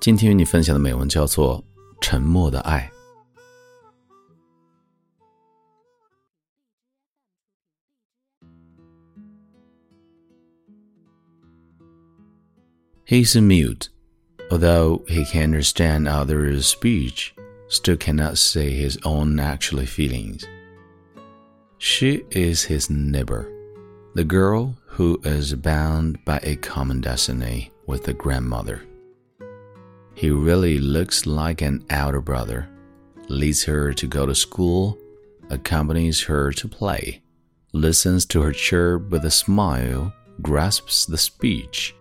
今天与你分享的美文叫做《沉默的爱》。He's a mute, although he can understand others' speech, still cannot say his own actual feelings. She is his neighbor, the girl who is bound by a common destiny with the grandmother. He really looks like an elder brother, leads her to go to school, accompanies her to play, listens to her chirp with a smile, grasps the speech.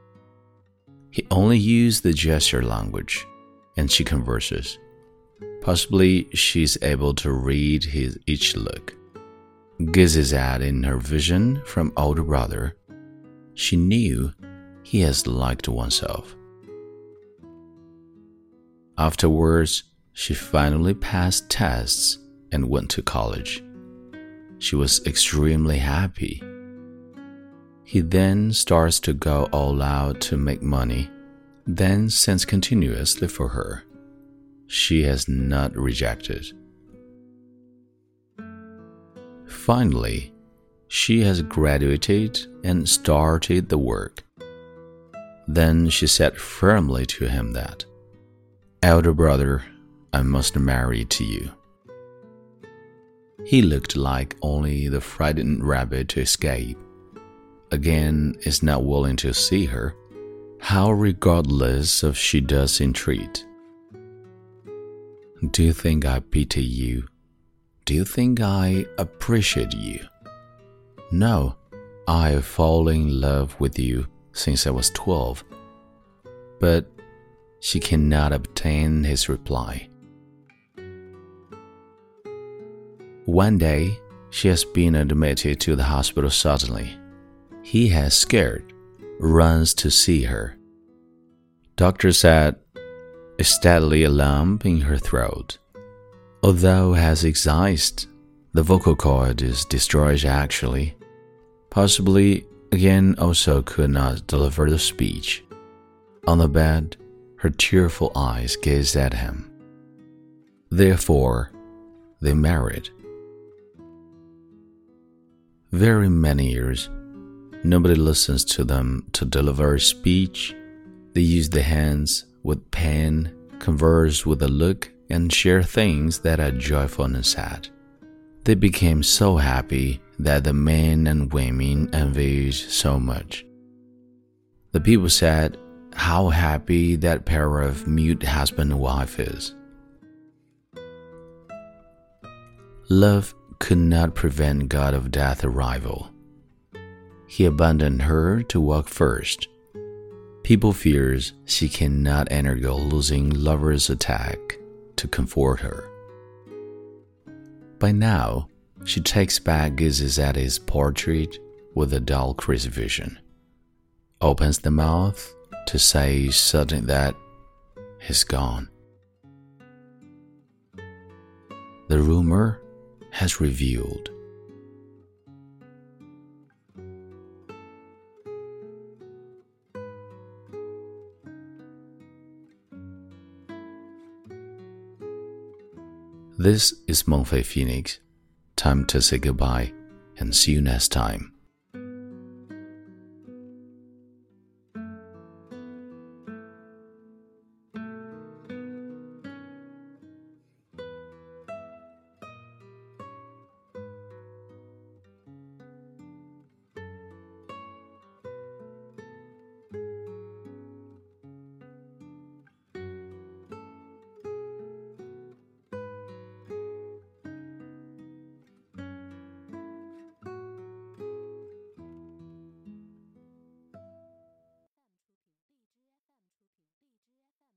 He only uses the gesture language, and she converses. Possibly she's able to read his each look gazes at in her vision from older brother, she knew he has liked oneself. Afterwards, she finally passed tests and went to college. She was extremely happy. He then starts to go all out to make money, then sends continuously for her. She has not rejected. Finally, she has graduated and started the work. Then she said firmly to him that, Elder brother, I must marry to you. He looked like only the frightened rabbit to escape. Again, is not willing to see her, how regardless of she does entreat. Do you think I pity you? Do you think I appreciate you? No, I've fallen in love with you since I was 12. But she cannot obtain his reply. One day, she has been admitted to the hospital suddenly. He has scared, runs to see her. Doctor said, a steadily a lump in her throat. Although has excised, the vocal cord is destroyed actually. Possibly again also could not deliver the speech. On the bed, her tearful eyes gazed at him. Therefore, they married. Very many years, nobody listens to them to deliver speech. They use the hands with pen, converse with a look and share things that are joyful and sad. They became so happy that the men and women envied so much. The people said how happy that pair of mute husband and wife is. Love could not prevent God of Death arrival. He abandoned her to walk first. People fears she cannot undergo losing lover's attack to comfort her. By now, she takes back his portrait with a dull crucifixion, opens the mouth to say suddenly that he's gone. The rumor has revealed This is Mengfei Phoenix. Time to say goodbye and see you next time.